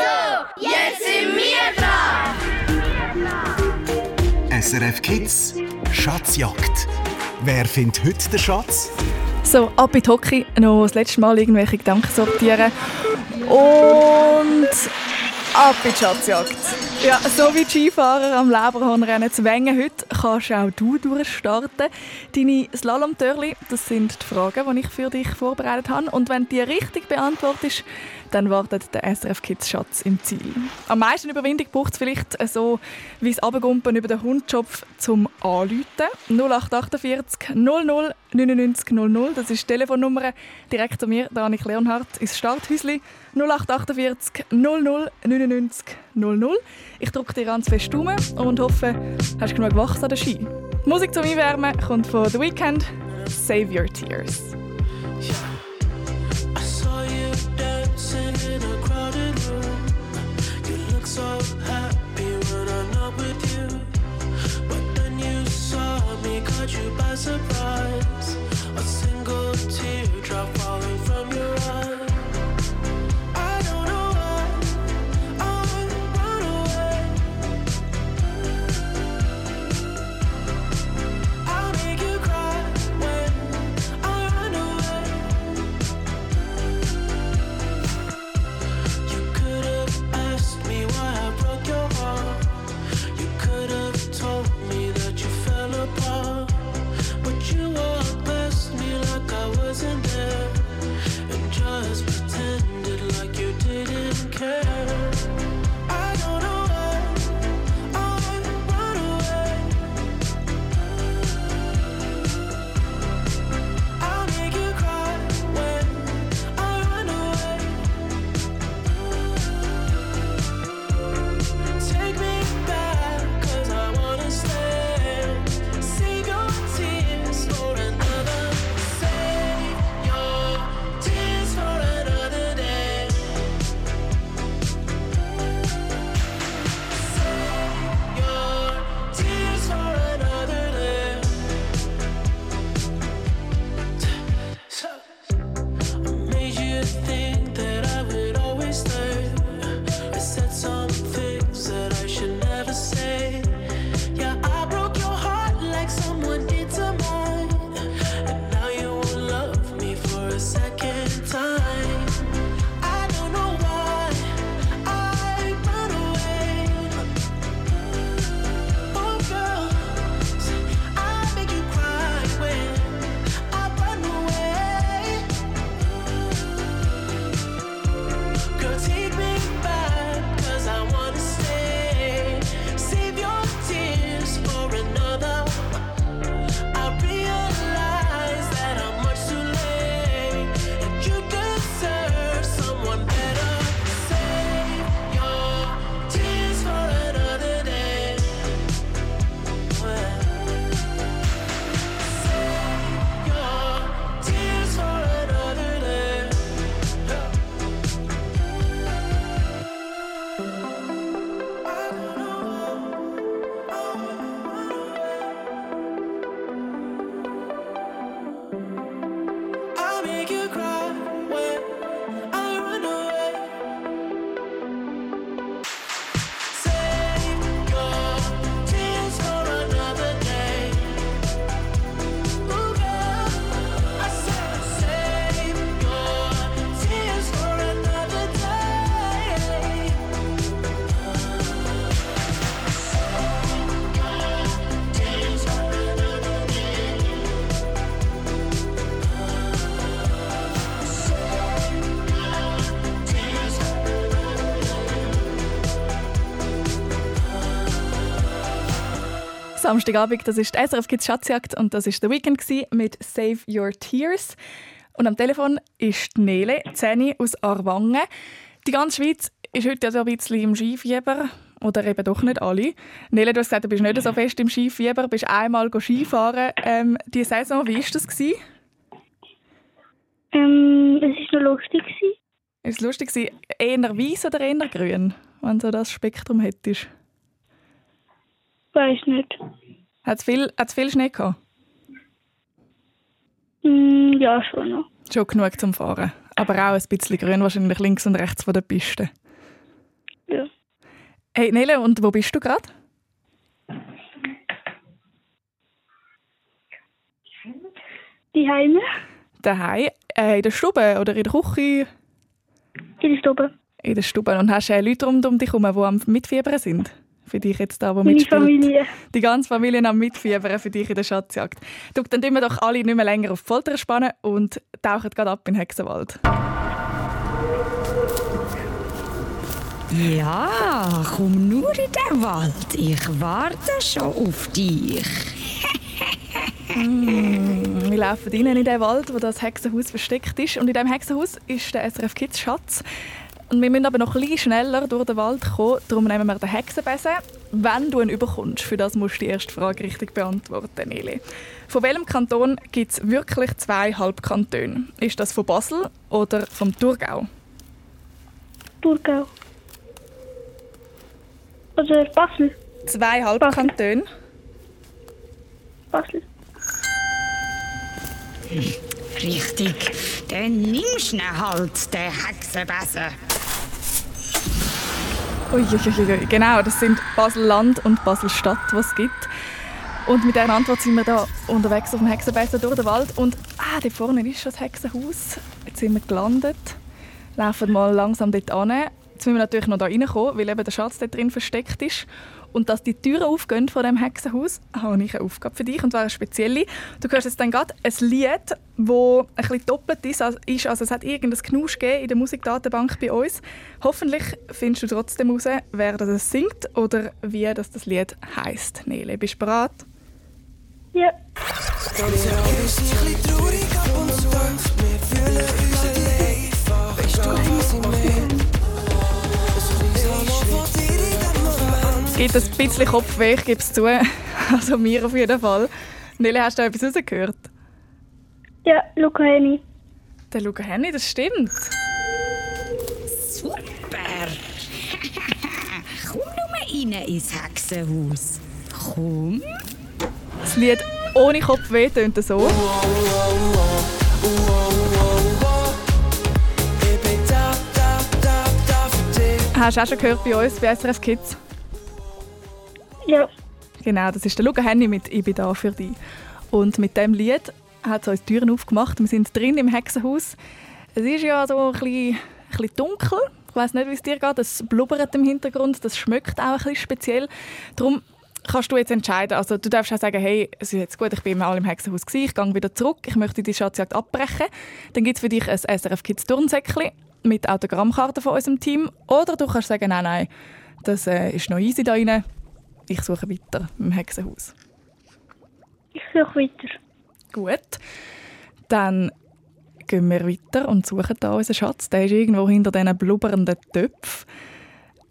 So, jetzt sind wir dran! SRF Kids Schatzjagd. Wer findet heute den Schatz? So, ab in die Hockey, noch das letzte Mal irgendwelche Gedanken sortieren. Und ab in die Schatzjagd. Ja, so wie Skifahrer am Leberhornrennen zu Wengen heute, kannst auch du durchstarten. Deine Slalom-Törli, das sind die Fragen, die ich für dich vorbereitet habe. Und wenn du die richtig beantwortest, dann wartet der SRF Kids Schatz im Ziel. Am meisten Überwindung braucht es vielleicht so wie das Abgumpen über den Hundschopf zum Anrufen. 0848 00 99 00, das ist die Telefonnummer direkt zu mir, Danik Leonhardt, ins Starthäusli. 0848 00 99 00. Ich drücke dir ganz fest Daumen und hoffe, hast genug Wachs an der Ski. Musik zum Einwärmen kommt von The Weeknd. Save Your Tears. You by surprise. A single teardrop falling from your Samstagabend, das ist die SRF Kids Schatzjagd und das ist der Weekend mit Save Your Tears. Und am Telefon ist Nele Zeni aus Arwangen. Die ganze Schweiz ist heute ja so ein bisschen im Skifieber. Oder eben doch nicht alle. Nele, du hast gesagt, du bist nicht so fest im Skifieber, bist einmal Skifahren. Ähm, die Saison, wie war das? Gewesen? Ähm, es war noch lustig. Gewesen. Ist es lustig? gewesen? Eher weiß oder eher grün, wenn du das Spektrum hättest? Weiß nicht. Hat es viel, hat's viel Schnee gehabt? Mm, ja, schon noch. Schon genug zum Fahren. Aber auch ein bisschen grün, wahrscheinlich links und rechts von der Piste. Hey Nele, und wo bist du gerade? Die Heime. Daheim, äh, in der Stube oder in der Küche? In der Stube. In der Stube. Und hast du äh, Leute rund um dich herum, die am Mitfiebern sind? Für dich jetzt da, wo Meine mitspielt? Familie. Die ganze Familie am Mitfiebern für dich in der Schatzjagd. Du, dann tun wir doch alle nicht mehr länger auf die Folter spannen und tauchen gerade ab in den Hexenwald. Ja, komm nur in den Wald. Ich warte schon auf dich. Wir laufen rein in den Wald, wo das Hexenhaus versteckt ist. Und in diesem Hexenhaus ist der SRF Kids Schatz. Und wir müssen aber noch ein bisschen schneller durch den Wald kommen. Darum nehmen wir den Hexenbesen. Wenn du ihn überkommst, für das musst du die erste Frage richtig beantworten, Nele. Von welchem Kanton gibt es wirklich zwei Halbkantone? Ist das von Basel oder vom Thurgau? Thurgau. Oder Basel. Zwei Halbkantone. Basel. Richtig. Dann nimmst du halt, den Hexenbesen. Uiuiui, genau, das sind Basel-Land und Basel-Stadt, was es gibt. Und mit dieser Antwort sind wir da unterwegs auf dem Hexenbesen durch den Wald. Und ah, da vorne ist schon das Hexenhaus. Jetzt sind wir gelandet. Laufen mal langsam dort an. Jetzt müssen wir natürlich noch da reinkommen, weil eben der Schatz dort drin versteckt ist. Und dass die Türen aufgehen von dem Hexenhaus, habe ich eine Aufgabe für dich und zwar eine spezielle. Du hörst jetzt dann gerade ein Lied, das ein bisschen doppelt ist. Also also es hat irgendein Knusch gegeben in der Musikdatenbank bei uns. Hoffentlich findest du trotzdem heraus, wer das singt oder wie das, das Lied heisst. Nele, bist du bereit? Ja. Es gibt ein bisschen Kopfweh, ich gebe es zu. Also mir auf jeden Fall. Nele, hast du etwas rausgehört? Ja, Luca Henny. Der Luca Henny, das stimmt. Super. komm nur rein ins Hexenhaus. Komm. Das Lied ohne Kopfweh tönt so. Hast du auch schon gehört bei uns, bei SRF Kids? Ja. Genau, das ist der Luca Henny mit «Ich bin da für dich». Und mit dem Lied hat es uns die Türen aufgemacht. Wir sind drin im Hexenhaus. Es ist ja so ein bisschen, ein bisschen dunkel. Ich weiß nicht, wie es dir geht. Es blubbert im Hintergrund. Das schmeckt auch ein bisschen speziell. Darum kannst du jetzt entscheiden. Also du darfst auch sagen, hey, es ist jetzt gut, ich bin mal im Hexenhaus gewesen, ich gehe wieder zurück, ich möchte die Schatzjagd abbrechen. Dann gibt es für dich ein SRF Kids Turnsäckchen mit Autogrammkarten von unserem Team. Oder du kannst sagen, nein, nein, das äh, ist noch easy da rein. Ich suche weiter im Hexenhaus. Ich suche weiter. Gut. Dann gehen wir weiter und suchen da unseren Schatz. Der ist irgendwo hinter diesen blubbernden Töpfen.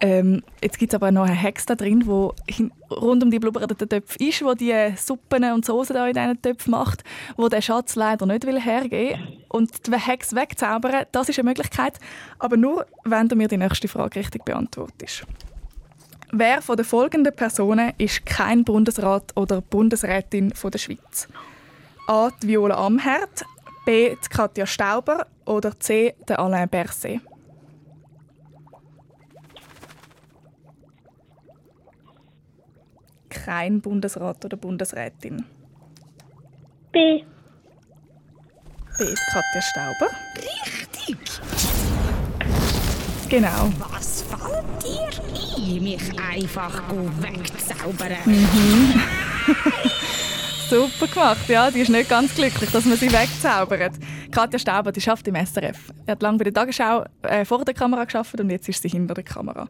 Ähm, jetzt gibt es aber noch einen Hex da drin, wo hin- rund um die blubbernden Töpfe ist, wo die Suppen und Soßen da in diesen Töpfen macht, wo der Schatz leider nicht will hergeben Und die Hex wegzaubern, das ist eine Möglichkeit, aber nur, wenn du mir die nächste Frage richtig beantwortest. Wer von den folgenden Personen ist kein Bundesrat oder Bundesrätin von der Schweiz? A. Die Viola Amherd, B. Die Katja Stauber oder C. Der Alain Berset? Kein Bundesrat oder Bundesrätin. B. B. Die Katja Stauber. Richtig. Genau. Was fällt dir ein, mich einfach wegzaubern? Super gemacht, ja. Die ist nicht ganz glücklich, dass man sie wegzaubert. Katja Stauber, die schafft im SRF. Sie hat lange bei der Tagesschau äh, vor der Kamera geschafft und jetzt ist sie hinter der Kamera.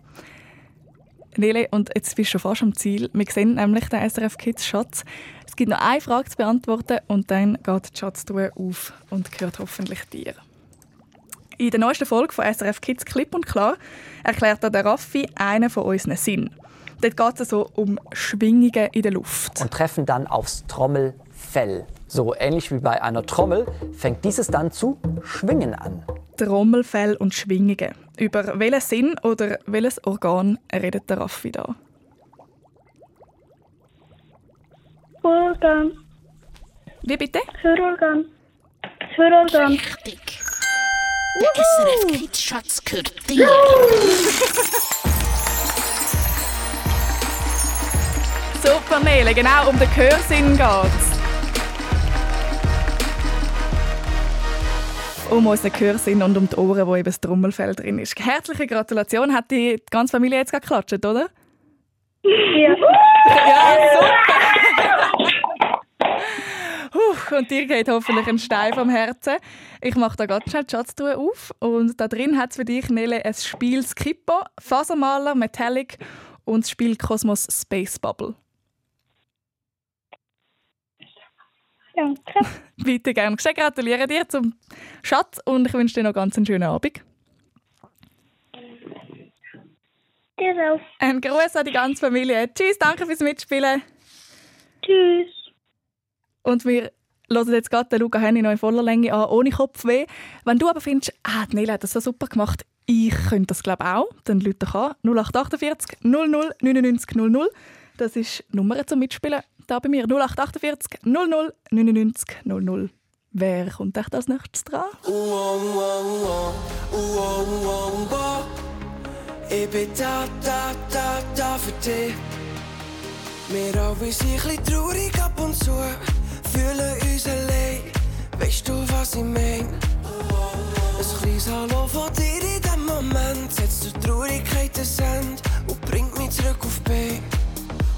Nele, und jetzt bist du schon fast am Ziel. Wir sehen nämlich den SRF Kids Schatz. Es gibt noch eine Frage zu beantworten und dann geht die Schatztruhe auf und gehört hoffentlich dir. In der neuesten Folge von SRF Kids Klipp und Klar erklärt der Raffi einen von unseren Sinn. Dort geht es so um Schwingungen in der Luft. und treffen dann aufs Trommelfell. So ähnlich wie bei einer Trommel fängt dieses dann zu schwingen an. Trommelfell und Schwingungen. Über welchen Sinn oder welches Organ redet der Raffi da? Hörorgan. Wie bitte? Hörorgan. Hörorgan. Richtig. Begisseret krigsschatzkörter. Super, Nele, genau um den Gehörsinn geht's. Um unseren Gehörsinn und um die Ohren, wo eben das Trommelfell drin ist. Herzliche Gratulation. Hat die ganze Familie jetzt geklatscht, oder? Ja. ja, super. Und dir geht hoffentlich ein Stein vom Herzen. Ich mache da ganz schnell die Schatztruhe auf und da drin hat es für dich, Nele, ein Spiel Skippo, Fasermaler, Metallic und das Spiel Cosmos Space Bubble. Danke. Bitte gerne. Ich gratuliere dir zum Schatz und ich wünsche dir noch ganz einen schönen Abend. Dir auch. Ein Gruß an die ganze Familie. Tschüss, danke fürs Mitspielen. Tschüss. Und wir hören jetzt gerade den Luca Henny noch in voller Länge an, ohne Kopfweh. Wenn du aber findest, ah, Nele hat das so super gemacht, ich könnte das glaube auch, dann Leute an. 0848 00 99 00. Das ist die Nummer zum Mitspielen da bei mir. 0848 00 99 00. Wer kommt echt als nächstes dran? Ich bin da, da, da, da für dich. Wir alle sind ein bisschen traurig ab und zu, fühlen uns allein. Weißt du, was ich mein? Ein kleines Hallo von dir in dem Moment setzt zur Traurigkeit ein Ende und bringt mich zurück auf Bein.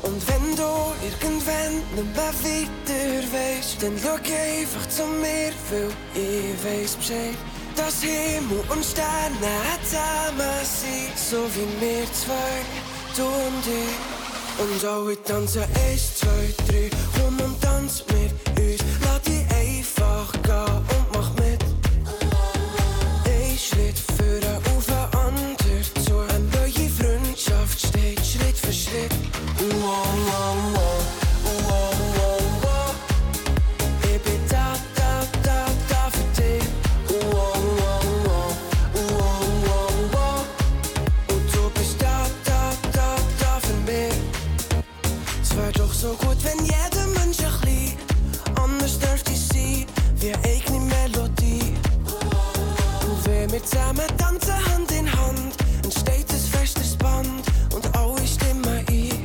Und wenn du irgendwann nicht mehr weiter weißt, dann schau einfach zu mir, weil ich weiß Bescheid. Dass Himmel und Sterne zusammen sind, so wie wir zwei, du und ich. Und alle tanzen eins, zwei, drei, komm und tanz mit eine eigene Melodie. Und wir zusammen tanzen Hand in Hand, ein festes Band und alle stimmen ein.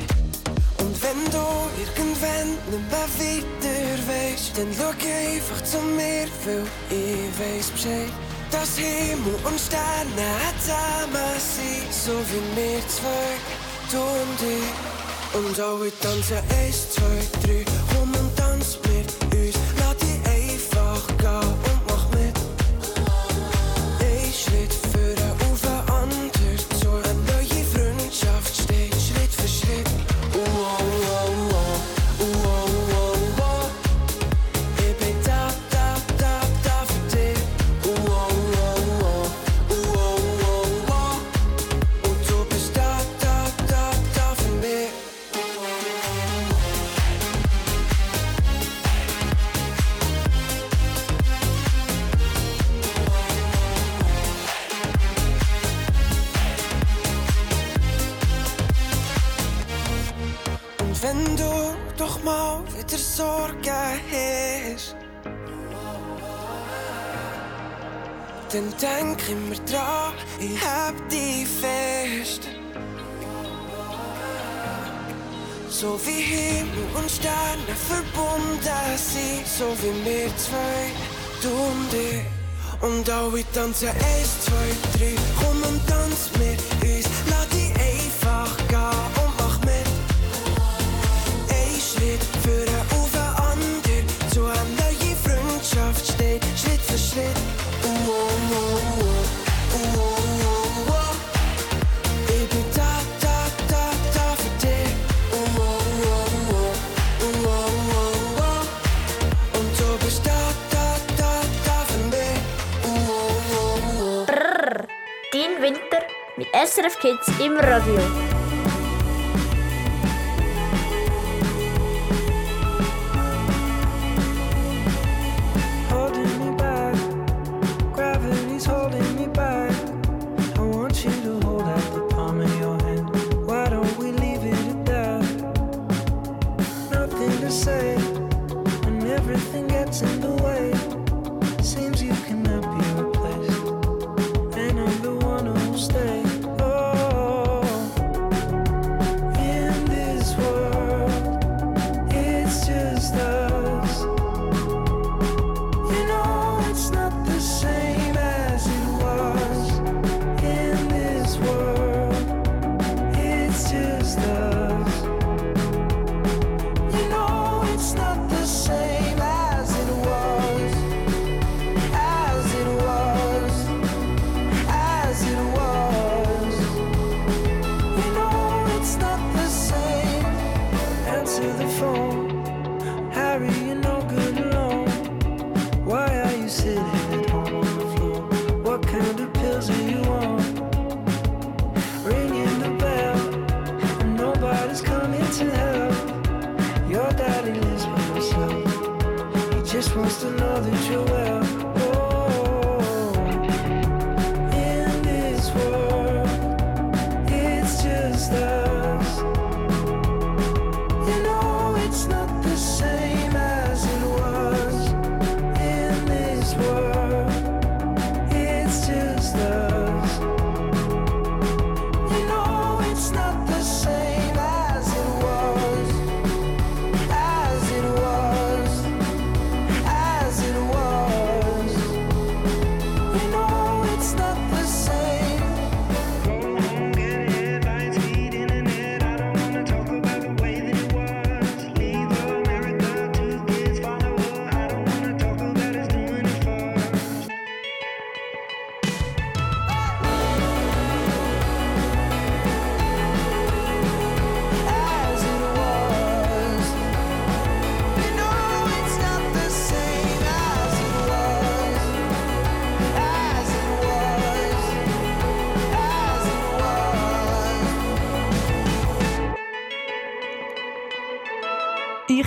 Und wenn du irgendwann nicht mehr weiter weißt, dann schau einfach zu mir, weil ich weiß Bescheid. Dass Himmel und Sterne zusammen sind, so wie wir zwei, du und ich. Und alle tanzen eins, zwei, drei, so wie wir zwei, du und ich. Und alle tanzen eins, zwei, drei, komm und tanz mit uns. Kids im Radio.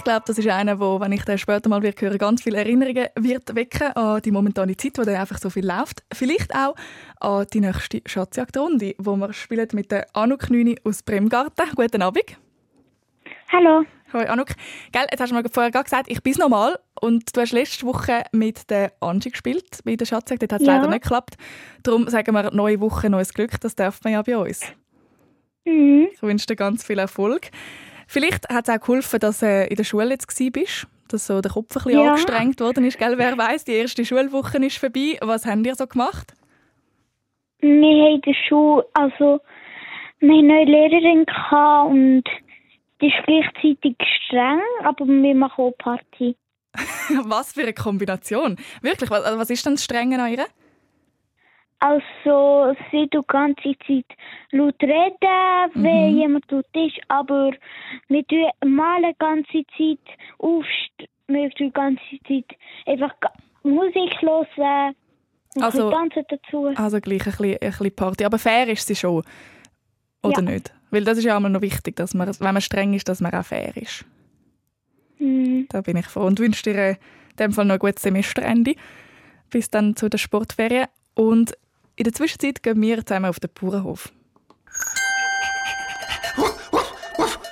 Glaube, das ist einer, wo, wenn ich den später mal hören, ganz viele Erinnerungen wird wecken an die momentane Zeit, wo der einfach so viel läuft. Vielleicht auch an die nächste Schatzjagdrunde, wo wir spielen mit der Anuk Nüni aus Bremgarten. Guten Abend. Hallo. Hoi Anuk. Gell, jetzt hast du mir vorher gerade gesagt, ich bin normal und du hast letzte Woche mit der Angie gespielt bei der Schatzjagd. Dort hat es Ja. leider nicht geklappt. Darum sagen wir, neue Woche, neues Glück. Das darf man ja bei uns. Mhm. Ich wünsche dir ganz viel Erfolg. Vielleicht hat es auch geholfen, dass du äh, in der Schule jetzt bist, dass so der Kopf ein bisschen Ja. angestrengt worden ist. Gell? Wer weiß, die erste Schulwoche ist vorbei. Was habt ihr so gemacht? Wir haben in der Schule, also, wir haben eine neue Lehrerin und die ist gleichzeitig streng, aber wir machen auch Party. was für eine Kombination. Wirklich, was, also was ist denn das Strenge an ihr? Also, sie tut die ganze Zeit laut reden, wenn jemand laut ist, aber wir tun mal die ganze Zeit aufstehen, wir die ganze Zeit einfach Musik hören und Also- also, tanzen dazu. Also gleich ein bisschen, ein bisschen Party. Aber fair ist sie schon. Oder Ja. nicht? Weil das ist ja immer noch wichtig, dass man, wenn man streng ist, dass man auch fair ist. Mhm. Da bin ich froh. Und wünsche dir äh, in dem Fall noch ein gutes Semesterende. Bis dann zu der Sportferien. Und in der Zwischenzeit gehen wir zusammen auf den Bauernhof.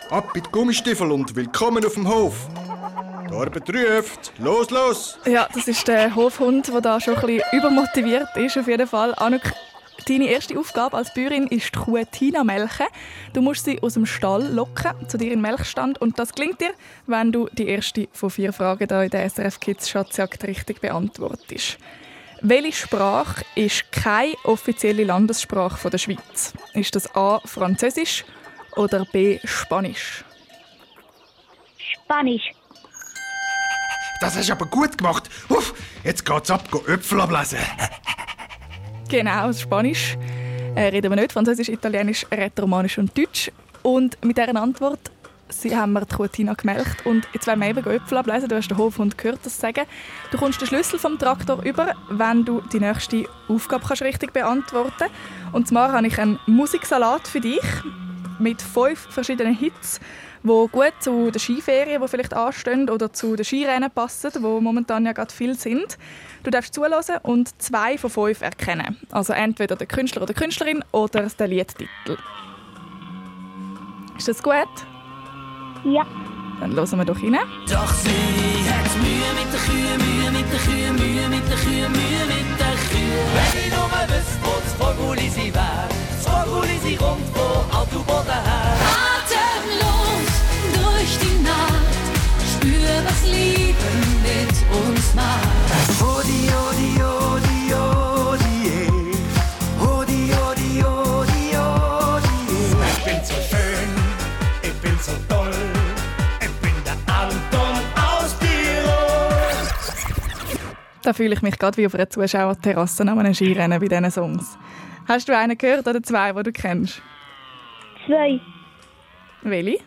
Ab mit Gummistiefel und willkommen auf dem Hof. Die Arbeit ruft. Los, los! Ja, das ist der Hofhund, der da schon ein bisschen übermotiviert ist, auf jeden Fall. Anuk, deine erste Aufgabe als Bäuerin ist die Kuh Tina melken. Du musst sie aus dem Stall locken zu dir in den Melkstand und das gelingt dir, wenn du die erste von vier Fragen da in der SRF Kids Schatzjagd richtig beantwortest. Welche Sprache ist keine offizielle Landessprache von der Schweiz? Ist das A. Französisch oder B. Spanisch? Spanisch. Das hast du aber gut gemacht. Uff, jetzt geht's ab, go Äpfel ablesen. Genau, Spanisch äh, reden wir nicht, Französisch, Italienisch, Rätoromanisch und Deutsch. Und mit dieser Antwort sie haben wir die Kuh Tina. Und jetzt wollen wir eben Äpfel ablesen. Du hast den Hofhund gehört das sagen. Du kommst den Schlüssel vom Traktor über, wenn du die nächste Aufgabe kannst richtig beantworten Und zwar habe ich einen Musiksalat für dich mit fünf verschiedenen Hits, die gut zu den Skiferien, die vielleicht anstehen, oder zu den Skirennen passen, die momentan ja gerade viel sind. Du darfst zulassen und zwei von fünf erkennen. Also entweder der Künstler oder Künstlerin oder der Liedtitel. Ist das gut? Ja. Dann hören wir doch rein. Doch sie hat Mühe mit der Kühe, Mühe mit der Kühe, Mühe mit der Kühe, Mühe mit der Kühe. Wenn ich nur wüsste, wo das Vogel sie wär, das Vogel sie kommt von Autoboden her. Atemlos durch die Nacht, spür, was Liebe mit uns macht. Odi, odi, odi, Da fühle ich mich gerade wie auf einer Zuschauerterrasse an einem Skirennen bei diesen Songs. Hast du einen gehört oder zwei, die du kennst? Zwei. Welche?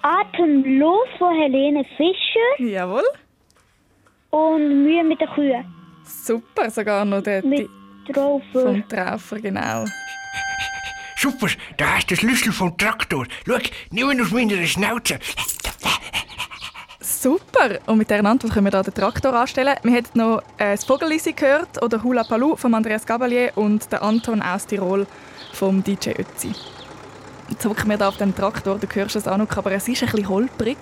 Atemlos von Helene Fischer Jawohl. und Mühe mit der Kühe. Super, sogar noch der Mit Traufer. vom Traufer, genau. Super, da hast du den Schlüssel vom Traktor. Schau, nimm ihn aus meiner Schnauze. Super! Und mit dieser Antwort können wir hier den Traktor anstellen. Wir hätten noch äh, das Vogelisi gehört oder Hula Palu von Andreas Gabalier und der Anton aus Tirol vom DJ Ötzi. Jetzt hocken wir hier auf dem Traktor, du hörst es auch noch, aber es ist ein bisschen holprig.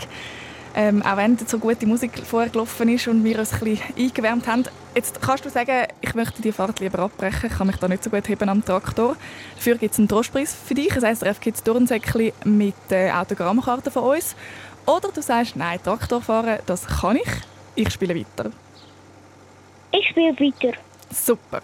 Ähm, auch wenn so gute Musik vorher gelaufen ist und wir uns ein bisschen eingewärmt haben. Jetzt kannst du sagen, ich möchte die Fahrt lieber abbrechen, ich kann mich da nicht so gut heben am Traktor. Dafür gibt es einen Trostpreis für dich, ein SRF Kids Turnsäckchen mit äh, Autogrammkarten von uns. Oder du sagst, nein, Traktor fahren, das kann ich, ich spiele weiter. Ich spiele weiter. Super.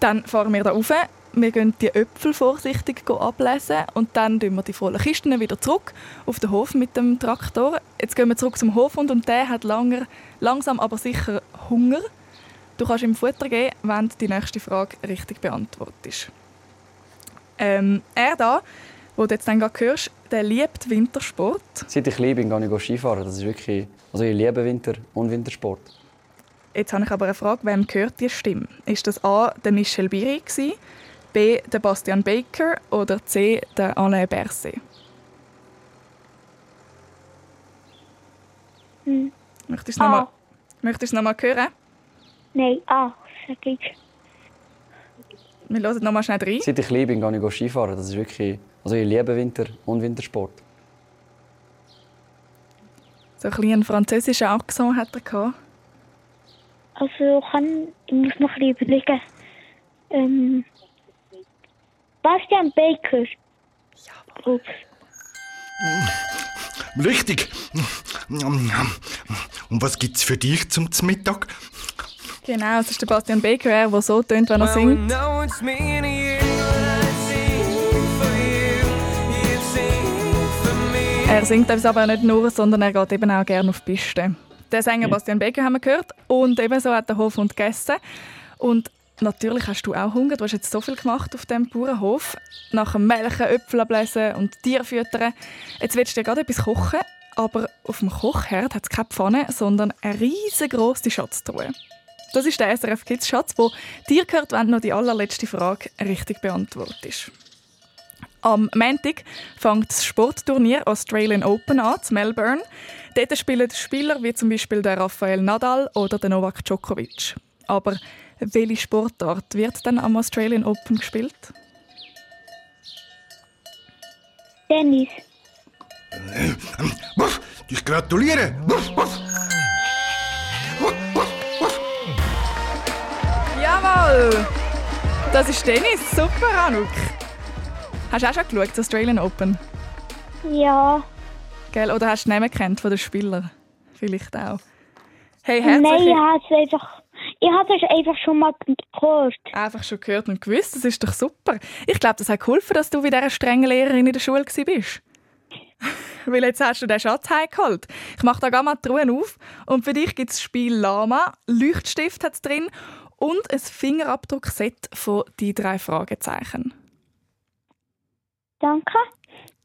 Dann fahren wir da rauf. Wir gehen die Äpfel vorsichtig ablesen und dann tun wir die vollen Kisten wieder zurück auf den Hof mit dem Traktor. Jetzt gehen wir zurück zum Hofhund und der hat langer, langsam aber sicher Hunger. Du kannst ihm Futter geben, wenn du die nächste Frage richtig beantwortest. Ähm, er da, wo du jetzt dann gerade hörst, der liebt Wintersport. Seit ich klein bin, gehe ich Skifahren. Das ist wirklich, also ich liebe Winter- und Wintersport. Jetzt habe ich aber eine Frage, wem gehört die Stimme? Ist das A. der Michel Biri, gewesen, B. der Bastian Baker oder C. der Alain Berset? Hm. Möchtest du es nochmal Möchtest du es noch mal hören? Nein, ah, sag ich. Wir hören noch mal schnell rein. Seit ich klein bin, gehe ich Skifahren. Das ist wirklich, also ich liebe Winter- und Wintersport. So ein bisschen einen französischen Akzent hat er gehabt. Also kann, ich muss noch ein bisschen überlegen. Ähm, Bastian Baker. Ja. Ups. Richtig. Und was gibt's für dich zum Mittag? Genau, es ist der Bastian Baker, er, der so tönt, wenn er singt. Er singt uns aber nicht nur, sondern er geht eben auch gerne auf die Piste. Den Sänger Bastian Baker haben wir gehört und ebenso hat der Hofhund gegessen. Und natürlich hast du auch Hunger. Du hast jetzt so viel gemacht auf dem Bauernhof. Nach dem Melken, Äpfel ablesen und Tiere füttern. Jetzt willst du dir gerade etwas kochen, aber auf dem Kochherd hat es keine Pfanne, sondern eine riesengroße Schatztruhe. Das ist der SRF Kids Schatz, wo dir gehört, wenn du noch die allerletzte Frage richtig beantwortest. Am Montag fängt das Sportturnier Australian Open an, in Melbourne. Dort spielen Spieler wie zum Beispiel der Rafael Nadal oder der Novak Djokovic. Aber welche Sportart wird dann am Australian Open gespielt? Tennis. Ich gratuliere. Jawohl! Das ist Tennis. Super, Anouk. Hast du auch schon geschaut, das Australian Open? Ja. Gell? Oder hast du die Namen kennt von den Spielern? Vielleicht auch. Hey, Nein, herzliche... ich habe es einfach. Ich habe es einfach schon mal gehört. Einfach schon gehört und gewusst, das ist doch super. Ich glaube, das hat geholfen, dass du wie dieser strengen Lehrerin in der Schule warst. Weil jetzt hast du den Schatz heimgeholt. Ich mache da mal die Truhe auf und für dich gibt es das Spiel Lama, Leuchtstift hat es drin und ein Fingerabdruckset von die drei Fragezeichen. Danke.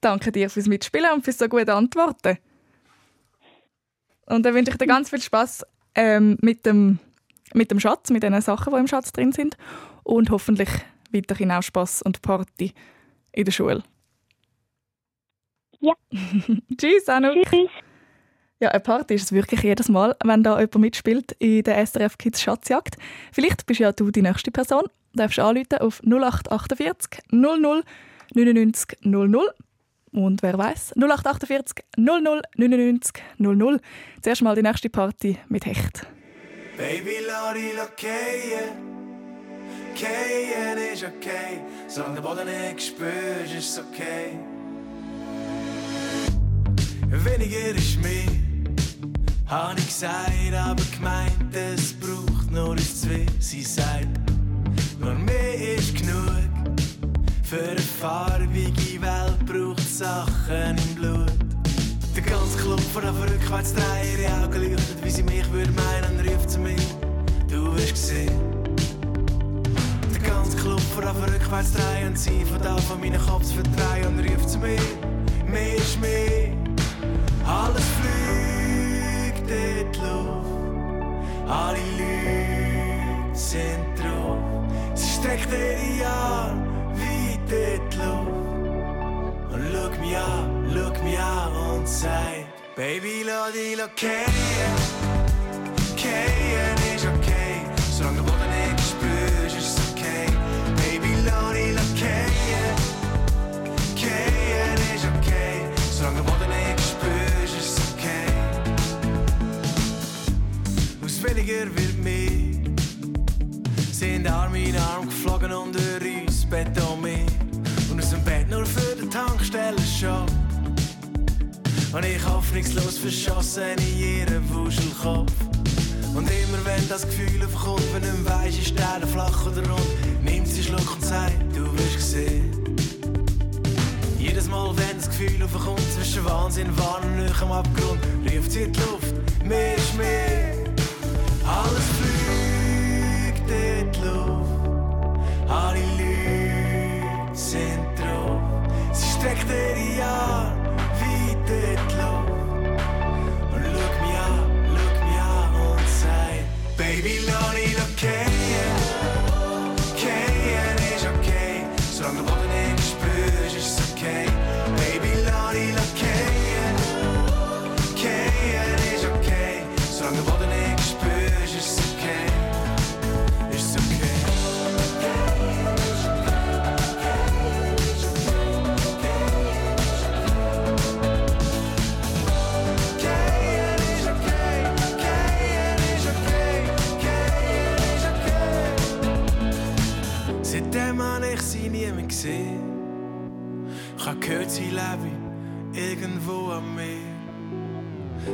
Danke dir fürs Mitspielen und fürs so gute Antworten. Und dann wünsche ich dir ganz viel Spaß ähm, mit, dem, mit dem Schatz, mit den Sachen, die im Schatz drin sind. Und hoffentlich weiterhin auch Spaß und Party in der Schule. Ja. Tschüss, Anouk. Tschüss. Ja, eine Party ist es wirklich jedes Mal, wenn da jemand mitspielt in der SRF Kids Schatzjagd. Vielleicht bist ja du die nächste Person. Du darfst anrufen auf 0848 00 99 00. Und wer weiß 0848 00 99 00. Zuerst mal die nächste Party mit Hecht. Baby, Lori, keien. Keien ist okay. Solange der Boden nicht spürst, ist es okay. Weniger ist mehr, hab ich gesagt, aber gemeint, es braucht nur uns zwei. Sie sagt, nur mehr ist genug. Für eine farbige Welt braucht Sachen im Blut. Der ganze Club von der rückwärts drehen, ihre Augen leuchten, wie sie mich würde meinen, ruft sie mich, du wirst gesehen. Der ganze Club von der rückwärts drehen und sie von da von meinen Kopf verdrehen und ruft sie mich, mehr ist mehr. Alles fliegt in die Luft, alle Leute sind drauf. Sie streckt ihre Arme weit in die Luft und schaut mich an, schaut mich an und sagt, Baby, lass dich fallen. Fallen ist okay. Solange du Boden nicht spürst, ist es okay. Baby, lass dich fallen. Fallen ist okay. Solange du Boden nicht spürst, ist es okay. Aus weniger wird mehr. Sind Arm in Arm geflogen unter uns, Bett Und ich hoffnungslos verschossen in ihren Wuschelkopf. Und immer wenn das Gefühl aufkommt, wenn du weisst, ist der flach oder rund, nimmt sie einen Schluck und sagt, du wirst gesehen. Jedes Mal, wenn das Gefühl aufkommt, zwischen Wahnsinn, Wahn und am Abgrund, ruft sie die Luft, mehr ist mehr. Alles fliegt in die Luft, alle Leute sind drauf. Sie streckt ihre Arme weit in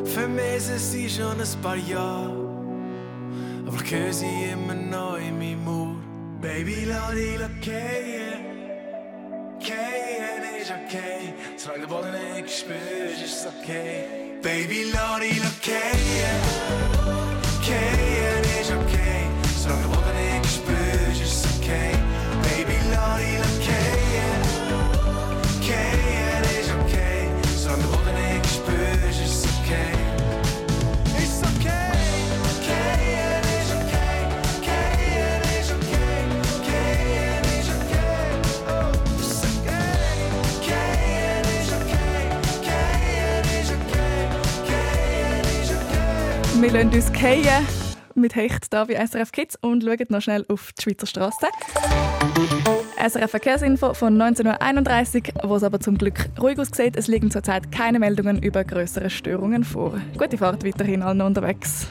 Vermisse sie schon ein paar Jahre. Aber ich höre sie immer noch in meinem Ohr. Baby, lass dich fallen. Fallen ist okay. Solange der Boden nicht spürst, ist es okay. Baby, lass dich fallen. Fallen ist okay. Solange der Boden Wir lassen uns fallen mit Hecht hier bei SRF Kids und schauen noch schnell auf die Schweizer Straße. SRF Verkehrsinfo von 19.31 Uhr, wo es aber zum Glück ruhig aussieht. Es liegen zurzeit keine Meldungen über größere Störungen vor. Gute Fahrt weiterhin allen unterwegs.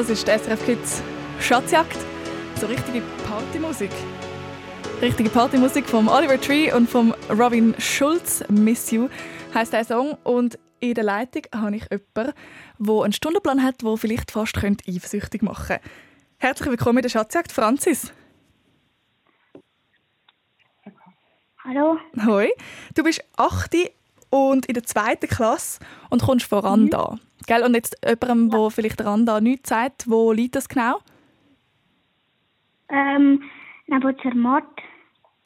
Das ist die SRF Kids Schatzjagd. So richtige Partymusik. Richtige Partymusik vom Oliver Tree und vom Robin Schulz. Miss You heisst der Song. Und in der Leitung habe ich jemanden, der einen Stundenplan hat, der vielleicht fast könnte eifersüchtig machen könnte. Herzlich willkommen in der Schatzjagd, Franzis. Hallo? Hoi. Du bist 8 und in der zweiten Klasse und kommst von Randa. Gell? Und jetzt jemandem, der vielleicht Randa nichts sagt, wo liegt das genau? Ähm, neben Zermatt.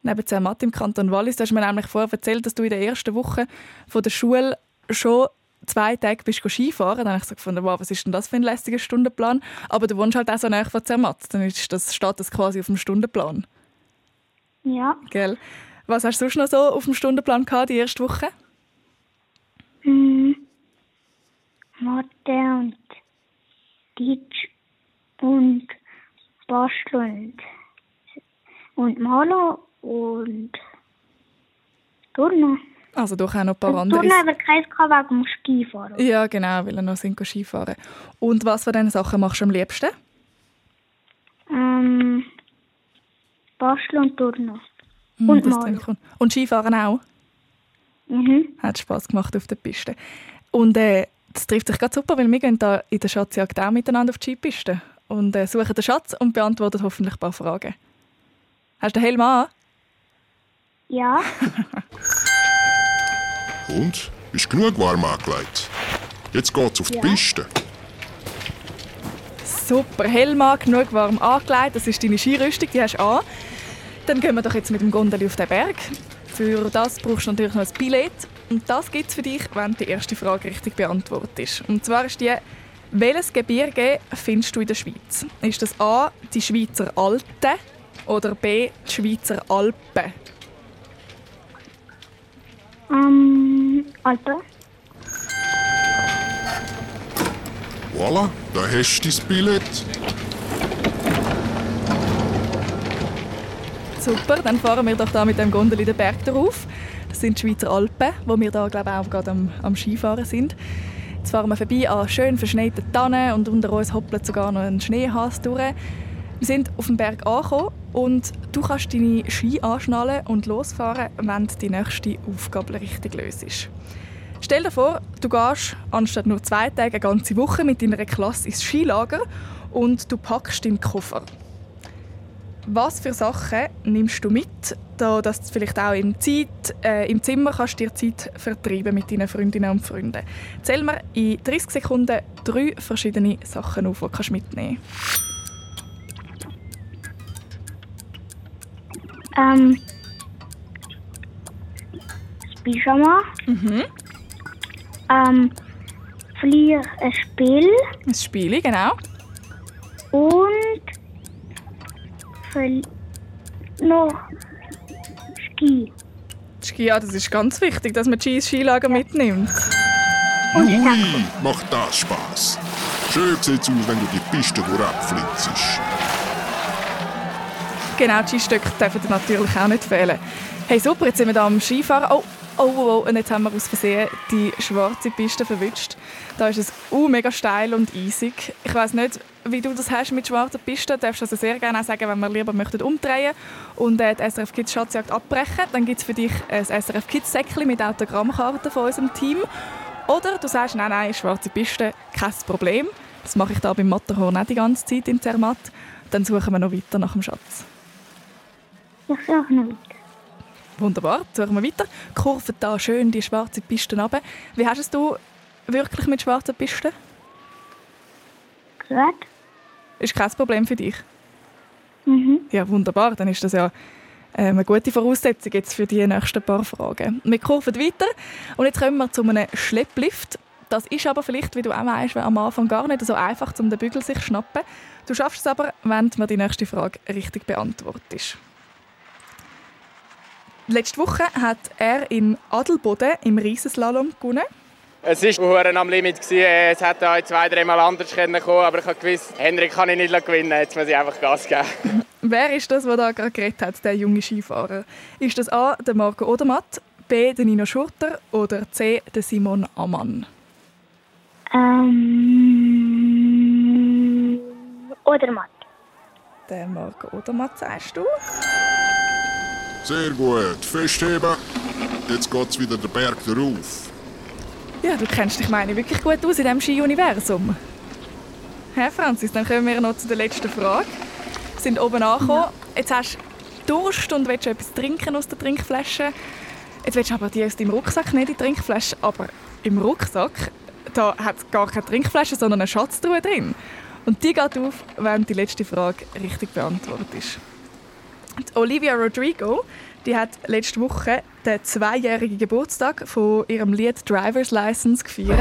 Neben Zermatt im Kanton Wallis. Du hast mir nämlich vorher erzählt, dass du in der ersten Woche von der Schule schon zwei Tage bist Skifahren. Dann habe ich so gefunden, wow, was ist denn das für ein lästiger Stundenplan? Aber du wohnst halt auch so nahe von Zermatt. Dann ist das, steht das quasi auf dem Stundenplan. Ja. Gell? Was hast du sonst noch so auf dem Stundenplan gehabt, die erste Woche? Hm. Mathe und Deutsch und Basteln und, und Malen und Turnen. Also doch auch noch ein paar Und andere. Turnen aber keins gehabt wegen dem Skifahren. Ja, genau, weil er noch sind Skifahren. Und was von diesen Sachen machst du am liebsten? Ähm, Basteln und Turnen. Hm, Und Malen. Und Skifahren auch? Mhm. Hat Spass gemacht auf der Piste. Und äh, das trifft sich gerade super, weil wir gehen da in der Schatzjagd auch miteinander auf die Skipiste und äh, suchen den Schatz und beantworten hoffentlich ein paar Fragen. Hast du den Helm an? Ja. Und? Ist genug warm angelegt? Jetzt geht's auf die Ja. Piste. Super, Helm an, genug warm angelegt. Das ist deine Skirüstung, die hast du an. Dann gehen wir doch jetzt mit dem Gondeli auf den Berg. Für das brauchst du natürlich noch ein Billett. Und das gibt es für dich, wenn die erste Frage richtig beantwortet ist. Und zwar ist die, welches Gebirge findest du in der Schweiz? Ist das A, die Schweizer Alpen oder B, die Schweizer Alpen? Ähm, Alpen. Voilà, da hast du dein Billett. Super, dann fahren wir doch da mit dem Gondel den Berg darauf. Sind die Schweizer Alpen, wo wir da glaube ich auch gerade am, am Skifahren sind. Jetzt fahren wir vorbei an schön verschneiten Tannen und unter uns hoppelt sogar noch ein Schneehas durch. Wir sind auf dem Berg angekommen und du kannst deine Ski anschnallen und losfahren, wenn die nächste Aufgabe richtig löst. Stell dir vor, du gehst anstatt nur zwei Tage eine ganze Woche mit deiner Klasse ins Skilager und du packst deinen Koffer. Was für Sachen nimmst du mit, da dass du vielleicht auch in Zeit, äh, im Zimmer kannst dir Zeit vertreiben mit deinen Freundinnen und Freunden? Zähl mir in 30 Sekunden drei verschiedene Sachen auf, die du mitnehmen Ähm, das Pyjama. Mhm. Ähm, Flieh ein Spiel. Ein Spiel, genau. Und noch Ski. Ski, ja, das ist ganz wichtig, dass man die Skilager mitnimmt. Ui, macht das Spaß. Schön sieht's aus, wenn du die Piste durchflitzt. Genau, die Skistöcke dürfen dir natürlich auch nicht fehlen. Hey, super, jetzt sind wir hier am Skifahren. Oh, oh, oh, oh, und jetzt haben wir aus Versehen die schwarze Piste verwünscht. Da ist es uh, mega steil und eisig. Ich weiß nicht, wie du das hast mit schwarzen Pisten. Du darfst also sehr gerne auch sagen, wenn wir lieber möchten umdrehen und äh, die SRF Kids Schatzjagd abbrechen. Dann gibt es für dich ein SRF Kids Säckchen mit Autogrammkarten von unserem Team. Oder du sagst, nein, nein, schwarze Piste, kein Problem. Das mache ich da beim Matterhorn auch die ganze Zeit in Zermatt. Dann suchen wir noch weiter nach dem Schatz. Ich suche noch weiter. Wunderbar, suchen wir weiter. Kurven da schön die schwarzen Pisten runter. Wie hast es du wirklich mit schwarzen Pisten? Gut. Ist kein Problem für dich? Mhm. Ja, wunderbar. Dann ist das ja äh, eine gute Voraussetzung jetzt für die nächsten paar Fragen. Wir kurven weiter und jetzt kommen wir zu einem Schlepplift. Das ist aber vielleicht, wie du auch weißt, am Anfang gar nicht so einfach, um den Bügel sich zu schnappen. Du schaffst es aber, wenn du mir die nächste Frage richtig beantwortest. Letzte Woche hat er in Adelboden im Riesenslalom gewonnen. Es war am Limit. Es hätte auch zwei, dreimal anders können kommen aber ich habe gewusst, Henrik kann ich nicht gewinnen Jetzt muss ich einfach Gas geben. Wer ist das, der da gerade geredet hat, der junge Skifahrer? Ist das A, der Marco Odermatt, B, der Nino Schurter oder C, der Simon Ammann? Ähm, oder Mathe. Der Marco oder Mathe sagst du? Sehr gut. Festheben. Jetzt geht's wieder den Berg darauf. Ja, du kennst dich, meine ich, wirklich gut aus in diesem Ski-Universum. Herr Franzis, dann kommen wir noch zu der letzten Frage. Wir sind oben angekommen. Jetzt hast du Durst und willst etwas trinken aus der Trinkflasche. Jetzt willst du aber die aus deinem Rucksack, nicht die Trinkflasche. Aber im Rucksack da hat es gar keine Trinkflasche, sondern eine Schatztruhe drin. Und die geht auf, wenn die letzte Frage richtig beantwortet ist. Die Olivia Rodrigo die hat letzte Woche den zweijährigen Geburtstag von ihrem Lied Driver's License gefeiert.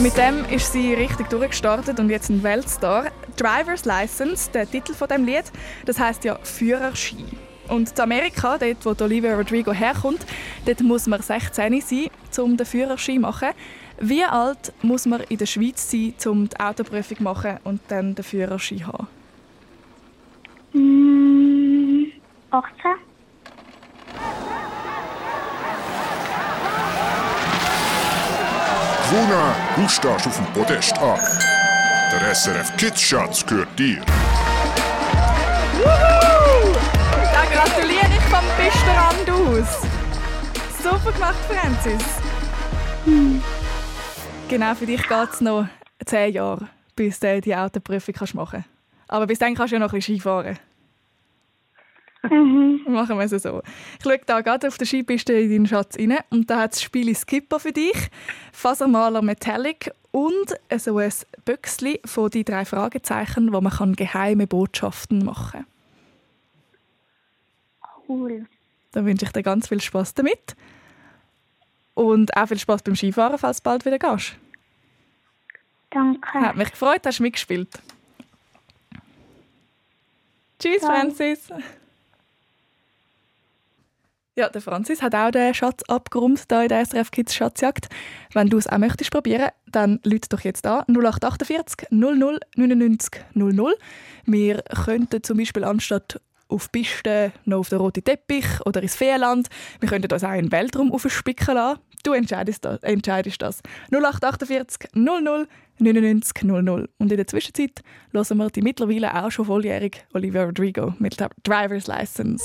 Mit dem ist sie richtig durchgestartet und jetzt ein Weltstar. Driver's License, der Titel von dem Lied, das heißt ja Führerschein. Und in Amerika, dort wo Olivia Rodrigo herkommt, dort muss man 16 sein, um den Führerschein zu machen. Wie alt muss man in der Schweiz sein, um die Autoprüfung zu machen und dann den Führerschein zu haben? Mm, 18. Wuna, du stehst auf dem Podest an. Der SRF Kids Schatz gehört dir. Wuhu! Da gratuliere ich vom besten Rand aus. Super gemacht, Francis. Genau, für dich geht es noch 10 Jahre, bis du die Autoprüfung kannst machen kannst. Aber bis dann kannst du ja noch ein bisschen Skifahren. Machen wir es so. Ich schaue da gerade auf der Skipiste in deinen Schatz rein und da hat das Spiel Skipper für dich, Fasermaler Metallic und so ein Büchsli von die drei Fragezeichen, wo man kann geheime Botschaften machen Cool. Dann wünsche ich dir ganz viel Spaß damit. Und auch viel Spaß beim Skifahren, falls du bald wieder gehst. Danke. Hat mich gefreut, hast du mitgespielt. Tschüss, Ciao. Francis. Ja, der Francis hat auch den Schatz abgeräumt hier in der SRF Kids Schatzjagd. Wenn du es auch möchtest probieren, dann lüt doch jetzt an 0848 00 99 00. Wir könnten zum Beispiel anstatt auf Pisten noch auf den roten Teppich oder ins Feenland, wir könnten uns auch in den Weltraum aufspicken lassen. Du entscheidest das. Entscheidest das. 0848 00 99 00. Und in der Zwischenzeit hören wir die mittlerweile auch schon volljährige Olivia Rodrigo mit der Driver's License.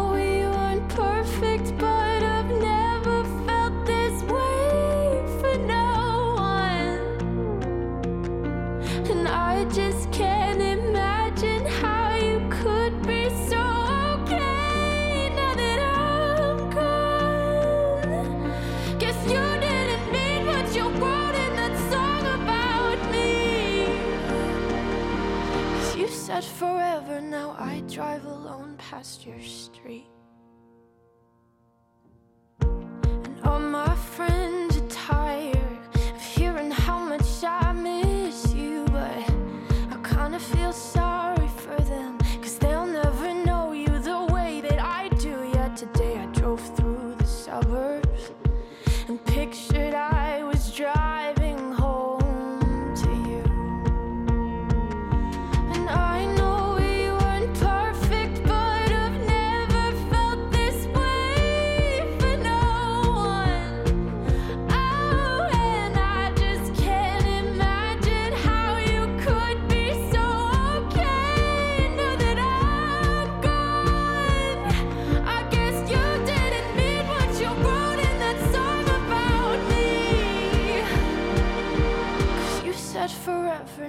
Said forever, now I drive alone past your street. And all my friends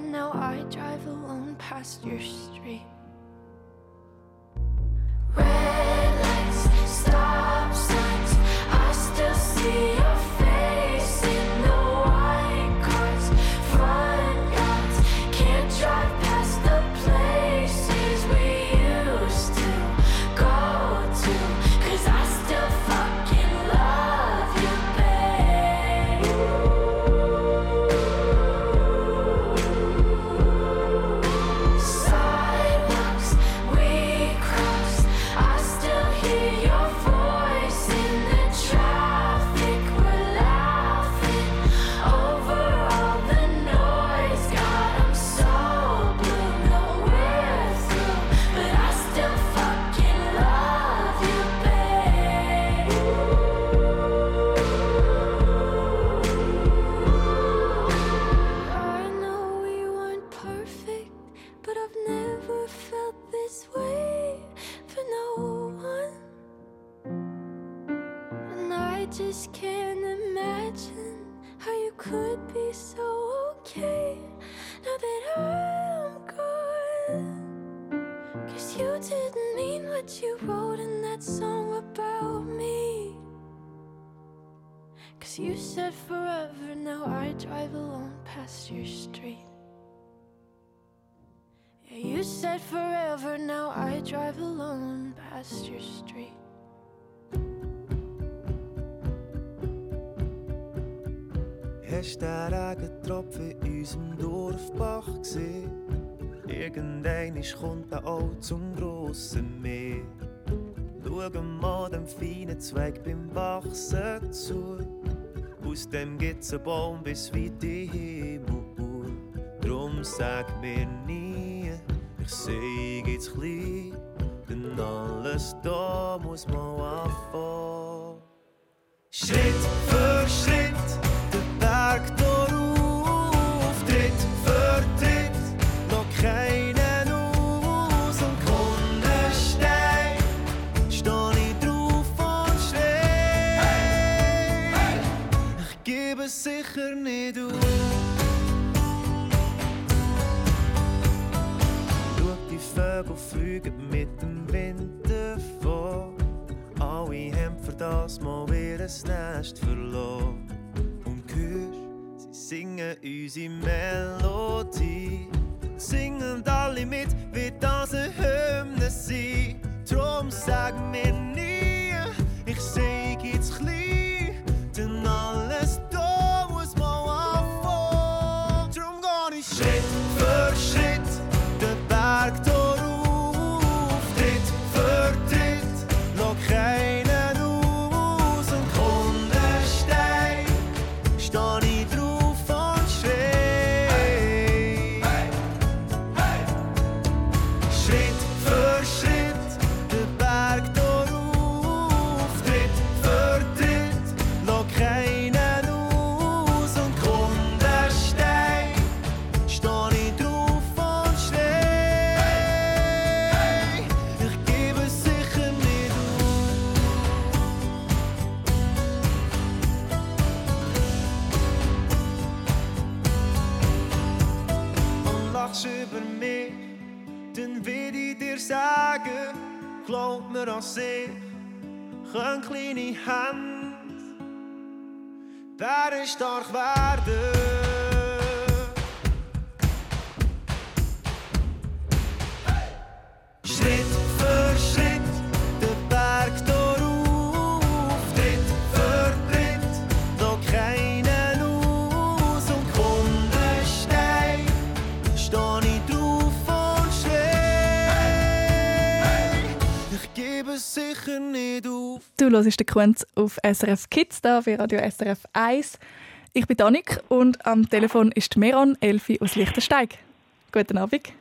know Baum bis in den Himmel. Drum sag mir nie, ich seh jetzt klein. Denn alles da muss mal anfangen. Schritt für Schritt, sicher nicht auf. Schau, die Vögel fliegen mit dem Wind davon. Alle haben für das mal ihr Nest verloren. Und hörst, sie singen unsere Melodie. Singen alle mit, wie das eine Hymne sein. Drum sag mir nie, mir an sich, können kleine Hände Bären stark werden. Sicher nicht auf. Du hörst den Quenz auf SRF Kids da für Radio SRF 1. Ich bin Danik und am Telefon ist Meron Elfi aus Lichtensteig. Guten Abend.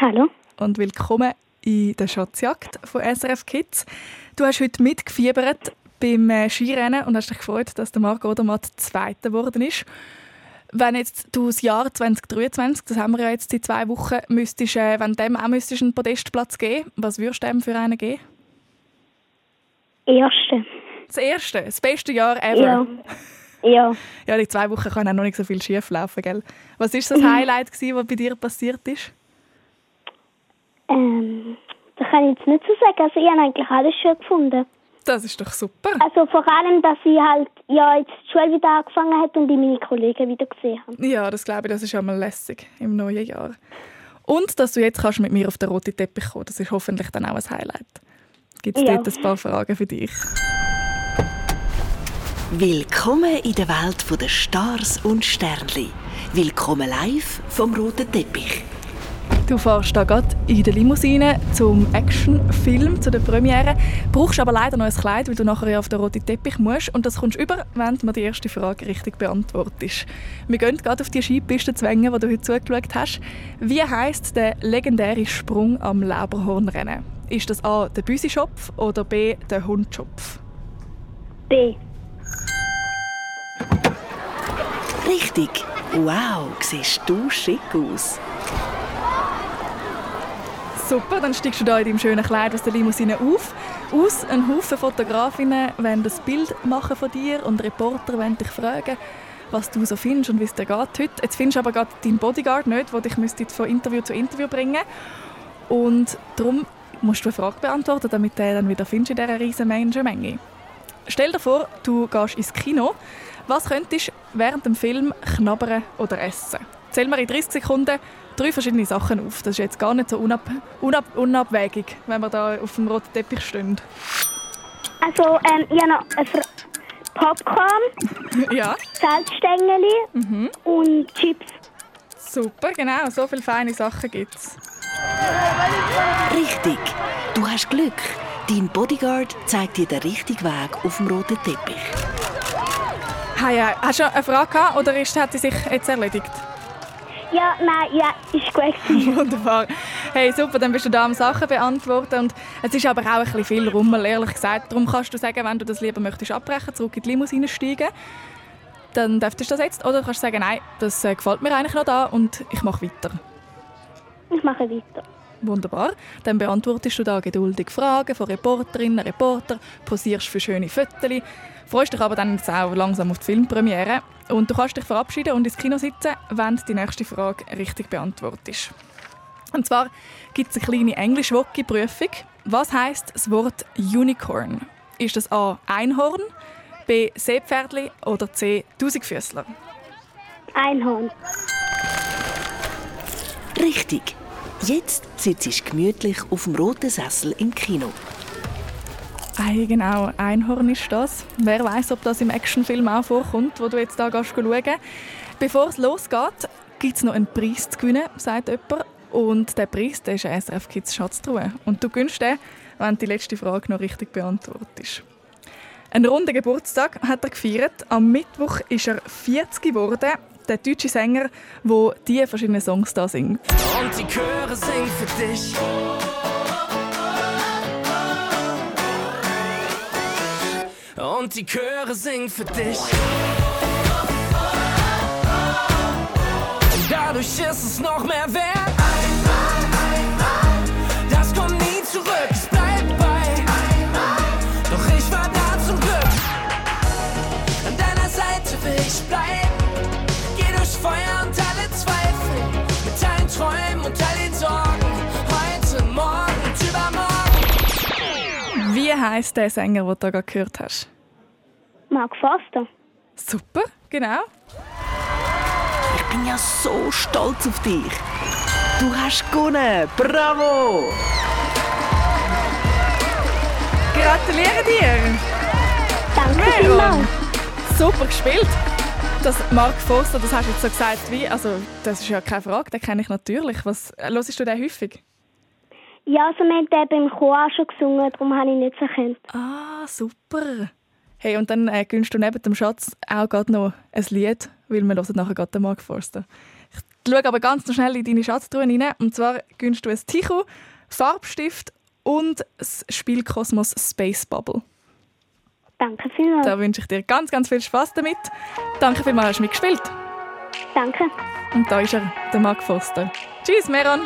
Hallo. Und willkommen in der Schatzjagd von SRF Kids. Du hast heute mitgefiebert beim äh, Skirennen und hast dich gefreut, dass der Marc Odermatt Zweiter geworden ist. Wenn jetzt du das Jahr 2023, das haben wir ja jetzt in zwei Wochen, müsstest, äh, wenn dem auch müsstest einen Podestplatz geben, was würdest du dem für einen geben? Erste. Das erste, das beste Jahr ever. Ja. Ja. Ja, die zwei Wochen kann auch noch nicht so viel schief laufen, gell? Was ist das Mhm. Highlight gewesen, was bei dir passiert ist? Ähm, das kann ich jetzt nicht so sagen. Also ich habe eigentlich alles schön gefunden. Das ist doch super. Also vor allem, dass ich halt ja jetzt die Schule wieder angefangen hat und ich meine Kollegen wieder gesehen habe. Ja, das glaube ich, das ist einmal lässig im neuen Jahr. Und dass du jetzt kannst mit mir auf den roten Teppich kommen, das ist hoffentlich dann auch ein Highlight. Gibt es Ja. dort ein paar Fragen für dich? Willkommen in der Welt der Stars und Sternli. Willkommen live vom roten Teppich. Du fährst da gerade in der Limousine zum Actionfilm, zu der Premiere. Brauchst aber leider noch ein Kleid, weil du nachher ja auf den roten Teppich musst. Und das kommst du über, wenn du mir die erste Frage richtig beantwortest. Wir gehen gerade auf die Skipiste zwängen, die du heute zugeschaut hast. Wie heisst der legendäre Sprung am Leberhornrennen? Ist das A. der Büsischopf oder B. der Hundschopf? B. Richtig. Wow, siehst du schick aus. Super, dann steigst du da in deinem schönen Kleid aus der Limousine auf. Aus, ein Haufen Fotografinnen wollen das Bild machen von dir und Reporter wollen dich fragen, was du so findest und wie es dir geht heute. Jetzt findest du aber gerade deinen Bodyguard nicht, der dich müsste von Interview zu Interview bringen Und darum musst du eine Frage beantworten, damit du dann wieder findest in dieser riesen Menschenmenge. Stell dir vor, du gehst ins Kino. Was könntest du während dem Film knabbern oder essen? Zähl mir in 30 Sekunden drei verschiedene Sachen auf. Das ist jetzt gar nicht so unab unab unabwägig, wenn wir da auf dem roten Teppich stehen. Also, ähm, ich habe noch eine Fra Popcorn, Ja. Salzstängeli Mhm. und Chips. Super, genau. So viele feine Sachen gibt es. Richtig. Du hast Glück. Dein Bodyguard zeigt dir den richtigen Weg auf dem roten Teppich. Hey, ja. Hast du eine Frage gehabt, oder ist, hat sie sich jetzt erledigt? Ja, nein, ja, ist gut. Wunderbar. Hey, super, dann bist du da am Sachen beantworten. Und es ist aber auch ein bisschen viel Rummel, ehrlich gesagt. Darum kannst du sagen, wenn du das lieber möchtest abbrechen, zurück in die Limousine steigen, dann dürftest du das jetzt. Oder du kannst sagen, nein, das äh, gefällt mir eigentlich noch da und ich mache weiter. Ich mache weiter. Wunderbar. Dann beantwortest du da geduldig Fragen von Reporterinnen, Reporter, posierst für schöne Fotos, freust dich aber dann jetzt auch langsam auf die Filmpremiere und du kannst dich verabschieden und ins Kino sitzen, wenn du die nächste Frage richtig beantwortest. Und zwar gibt es eine kleine Englisch-Woki-Prüfung. Was heißt das Wort Unicorn? Ist das A. Einhorn, B. Seepferdli oder C. Tausendfüßler? Einhorn. Richtig. Jetzt sitzt du gemütlich auf dem roten Sessel im Kino. Ei, genau, Einhorn ist das. Wer weiß, ob das im Actionfilm auch vorkommt, wo du jetzt da gehst schauen. Bevor es losgeht, gibt es noch einen Preis zu gewinnen, sagt jemand. Und der Preis der ist eine SRF Kids Schatztruhe. Und du gewinnst den, wenn die letzte Frage noch richtig beantwortest. Einen runden Geburtstag hat er gefeiert. Am Mittwoch ist er 40 geworden. Der deutsche Sänger, der diese verschiedenen Songs da singt. Und die Chöre singen für dich. Und die Chöre singen für dich. Und dadurch ist es noch mehr wert. Das kommt nie zurück, es bleibt bei. Doch ich war da zum Glück. An deiner Seite will ich bleiben. Geh durch Feuer und alle Zweifel. Mit deinen Träumen und all den Sorgen. Heute, morgen und übermorgen. Wie heißt der Sänger, den du gerade gehört hast? Mark Foster. Super, genau. Ich bin ja so stolz auf dich. Du hast gewonnen. Bravo! Gratuliere dir! Danke vielmals. Super gespielt! Das Mark Forster, das hast du jetzt so gesagt wie, also das ist ja keine Frage, den kenne ich natürlich. Was, hörst du den häufig? Ja, also wir haben den beim Chor auch schon gesungen, darum habe ich ihn nicht erkannt. Ah, super! Hey, und dann äh, gönnst du neben dem Schatz auch gerade noch ein Lied, weil wir hören nachher gerade den Mark Forster. Ich schaue aber ganz schnell in deine Schatztruhe rein. Und zwar gönnst du ein Ticho, Farbstift und das Spielkosmos Space Bubble. Danke vielmals. Da wünsche ich dir ganz, ganz viel Spaß damit. Danke vielmals, hast du mitgespielt. Danke. Und da ist er, der Mark Forster. Tschüss, Meron.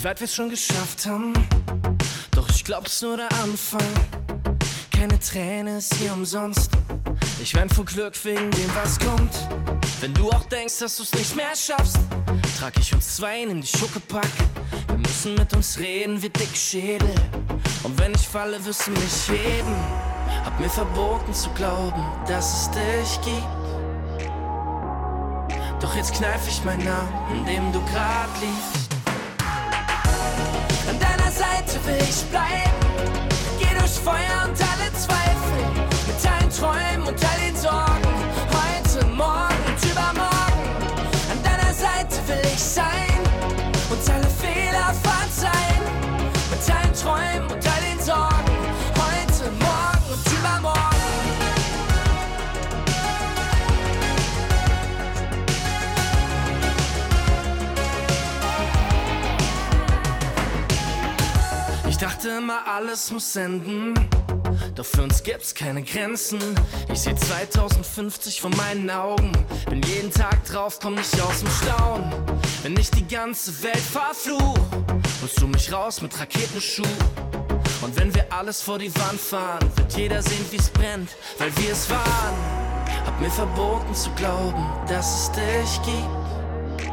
Wie weit wir's schon geschafft haben. Doch ich glaub's nur der Anfang. Keine Träne ist hier umsonst. Ich wein vor Glück wegen dem, was kommt. Wenn du auch denkst, dass du's nicht mehr schaffst, trag ich uns zwei in die Schuckepack. Wir müssen mit uns reden wie dick Schädel. Und wenn ich falle, wirst du mich heben. Hab mir verboten zu glauben, dass es dich gibt. Doch jetzt kneif ich meinen Namen, in dem du grad liegst. Will ich bleiben. Geh durch Feuer und alle Zweifel. Mit deinen Träumen und all den Sorgen. Heute, morgen und übermorgen. An deiner Seite will ich sein. Und alle Fehler verzeihen. Mit deinen Träumen und all den Sorgen. Dachte immer, alles muss enden. Doch für uns gibt's keine Grenzen. Ich seh 2050 vor meinen Augen. Bin jeden Tag drauf, komm nicht aus dem Staunen. Wenn ich die ganze Welt verfluch, holst du mich raus mit Raketenschuh. Und wenn wir alles vor die Wand fahren, wird jeder sehen, wie's brennt, weil wir es waren. Hab mir verboten zu glauben, dass es dich gibt.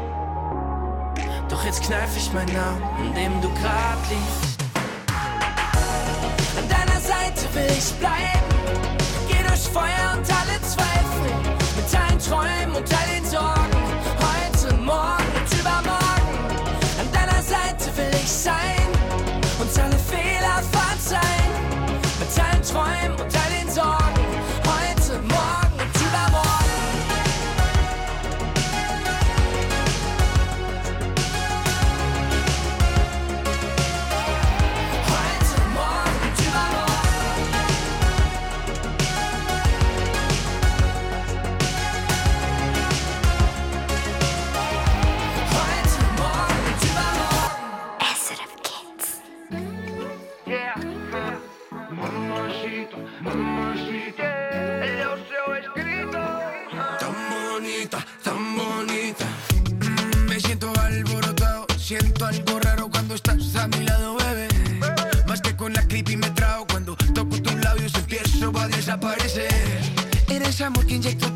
Doch jetzt kneif ich meinen Namen, in dem du grad liegst. Seite will ich bleiben. Geh durch Feuer und alle Zweifel. Mit deinen Träumen und all den Sorgen. Heute, morgen estás a mi lado, bebé. Más que con la creepy me trago cuando toco tus labios empiezo a desaparecer. Eres amor que inyecto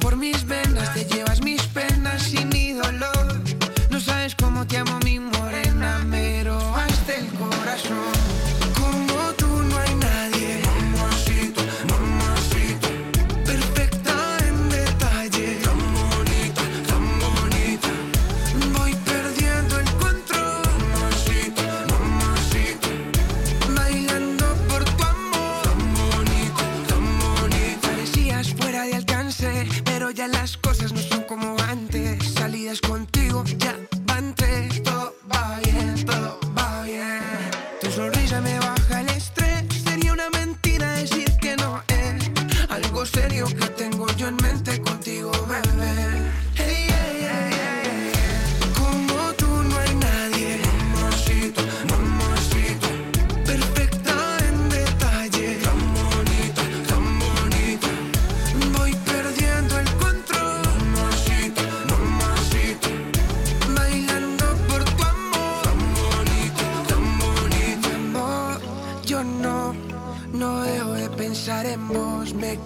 ya van tres. Todo va bien, todo va bien.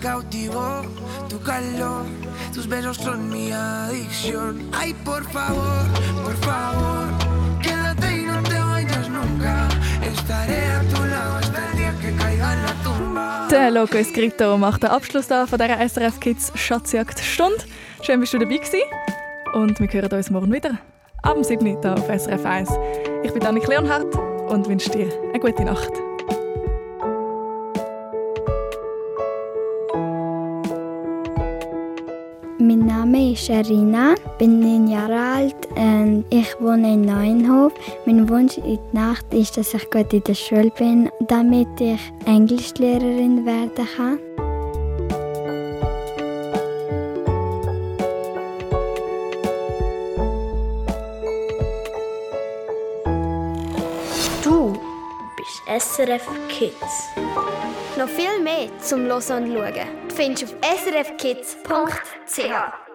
Cautivó tu calor. Tus besos son mi adicción. Ay, por favor, por favor. Quédate y no te vayas nunca. Estaré a tu lado hasta el día que caiga en la tumba. Der Loco Escrito macht den Abschluss da von dieser SRF Kids Schatzjagd Stunde. Schön, bist du dabei gewesen. Und wir hören uns morgen wieder. Ab dem 7. Uhr auf SRF 1. Ich bin Annik Leonhardt und wünsche dir eine gute Nacht. Ist Arina, bin neun Jahre alt und ich wohne in Neuenhof. Mein Wunsch in der Nacht ist, dass ich gut in der Schule bin, damit ich Englischlehrerin werden kann. Du bist SRF Kids. Noch viel mehr zum Hören und Schauen findest du auf srfkids.ch.